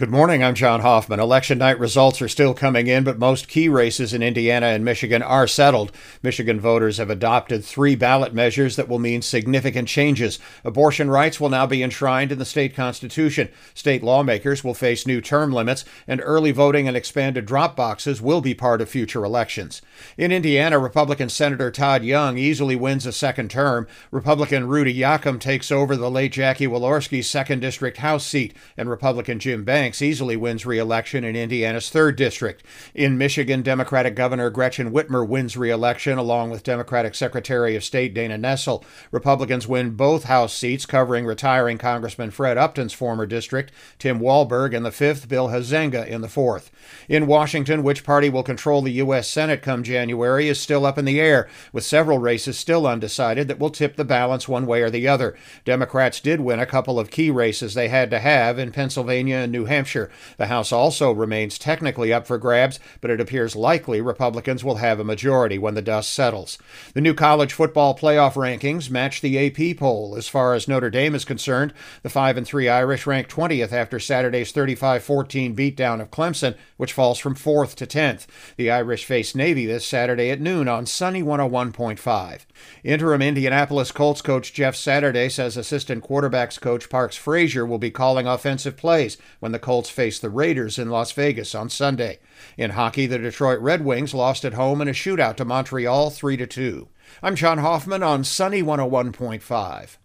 Good morning. I'm John Hoffman. Election night results are still coming in, but most key races in Indiana and Michigan are settled. Michigan voters have adopted three ballot measures that will mean significant changes. Abortion rights will now be enshrined in the state constitution. State lawmakers will face new term limits, and early voting and expanded drop boxes will be part of future elections. In Indiana, Republican Senator Todd Young easily wins a second term. Republican Rudy Yakym takes over the late Jackie Walorski's second district House seat, and Republican Jim Banks Banks easily wins re election in Indiana's 3rd District. In Michigan, Democratic Governor Gretchen Whitmer wins re election along with Democratic Secretary of State Dana Nessel. Republicans win both House seats, covering retiring Congressman Fred Upton's former district, Tim Walberg in the 5th, Bill Huizenga in the 4th. In Washington, which party will control the U.S. Senate come January is still up in the air, with several races still undecided that will tip the balance one way or the other. Democrats did win a couple of key races they had to have in Pennsylvania and New Hampshire. Hampshire. The House also remains technically up for grabs, but it appears likely Republicans will have a majority when the dust settles. The new college football playoff rankings match the AP poll. As far as Notre Dame is concerned, the 5 and 3 Irish rank 20th after Saturday's 35-14 beatdown of Clemson, which falls from 4th to 10th. The Irish face Navy this Saturday at noon on Sunny 101.5. Interim Indianapolis Colts coach Jeff Saturday says assistant quarterbacks coach Parks Frazier will be calling offensive plays when the Colts face the Raiders in Las Vegas on Sunday. In hockey, the Detroit Red Wings lost at home in a shootout to Montreal 3 2. I'm John Hoffman on Sunny 101.5.